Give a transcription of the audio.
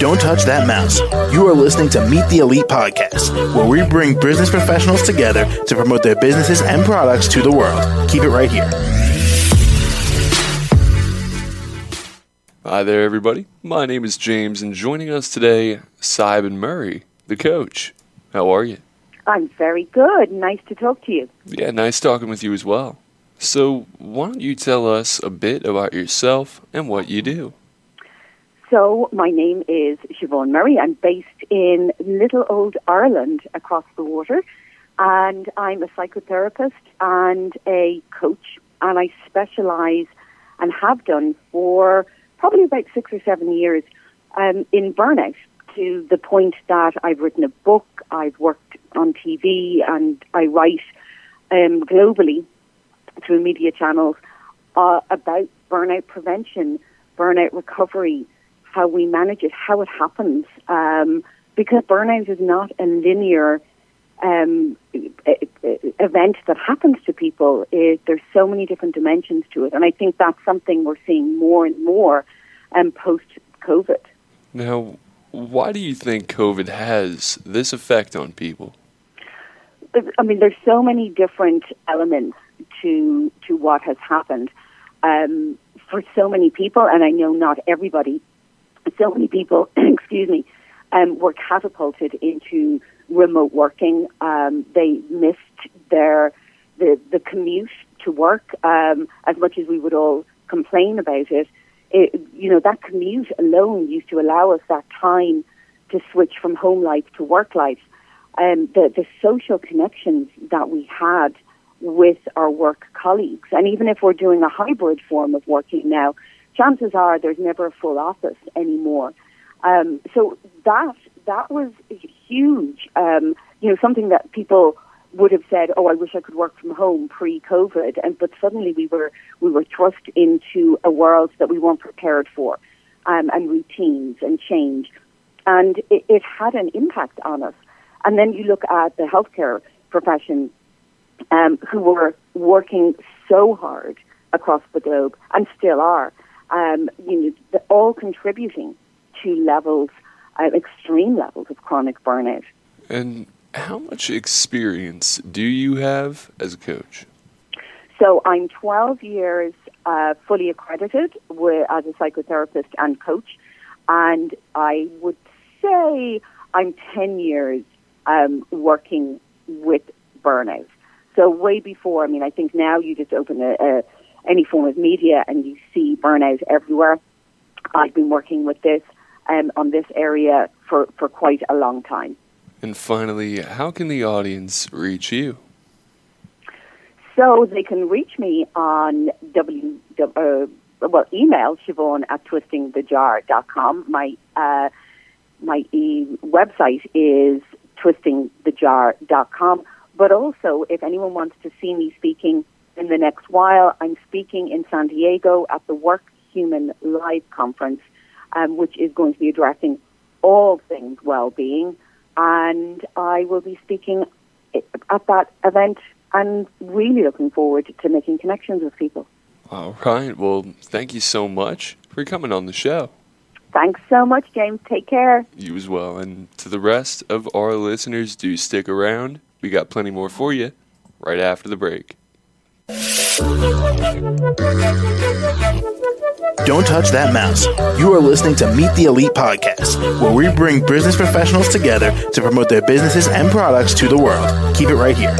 Don't touch that mouse. You are listening to Meet the Elite podcast, where we bring business professionals together to promote their businesses and products to the world. Keep it right here. Hi there, everybody. My name is James, and joining us today, Siobhan Murray, the coach. How are you? I'm very good. Nice to talk to you. Yeah, nice talking with you as well. So, why don't you tell us a bit about yourself and what you do? So, my name is Siobhan Murray. I'm based in little old Ireland across the water, and I'm a psychotherapist and a coach, and I specialize and have done for probably about six or seven years um, in burnout to the point that I've written a book, I've worked on TV, and I write um, globally through media channels uh, about burnout prevention, burnout recovery, how we manage it, how it happens, um, because burnout is not a linear um, event that happens to people. It, there's so many different dimensions to it, and I think that's something we're seeing more and more um, post COVID. Now, why do you think COVID has this effect on people? I mean, there's so many different elements to to what has happened um, for so many people, and I know not everybody so many people, excuse me, um, were catapulted into remote working. Um, they missed their the the commute to work um, as much as we would all complain about it. it. You know that commute alone used to allow us that time to switch from home life to work life. Um, the the social connections that we had with our work colleagues, and even if we're doing a hybrid form of working now, chances are there's never a full office anymore. Um, so that that was huge. Um, you know, something that people would have said, "Oh, I wish I could work from home pre-COVID," and but suddenly we were we were thrust into a world that we weren't prepared for, um, and routines and change, and it, it had an impact on us. And then you look at the healthcare profession, um, who were working so hard across the globe and still are um, you know, all contributing to levels, uh, extreme levels of chronic burnout. And how much experience do you have as a coach? So I'm 12 years uh, fully accredited with, as a psychotherapist and coach, and I would say I'm 10 years um, working with burnout. So way before, I mean, I think now you just open a, a any form of media and you see burnout everywhere. I've been working with this um, on this area for, for quite a long time. And finally, how can the audience reach you? So they can reach me on w, uh, well, email Siobhan at twistingthejar.com. My, uh, my e- website is twistingthejar.com. But also, if anyone wants to see me speaking in the next while, I'm speaking in San Diego at the Work Human Live conference, um, which is going to be addressing all things well-being, and I will be speaking at that event. and really looking forward to making connections with people. All right. Well, thank you so much for coming on the show. Thanks so much, James. Take care. You as well. And to the rest of our listeners, do stick around. We got plenty more for you right after the break. Don't touch that mouse. You are listening to Meet the Elite podcast, where we bring business professionals together to promote their businesses and products to the world. Keep it right here.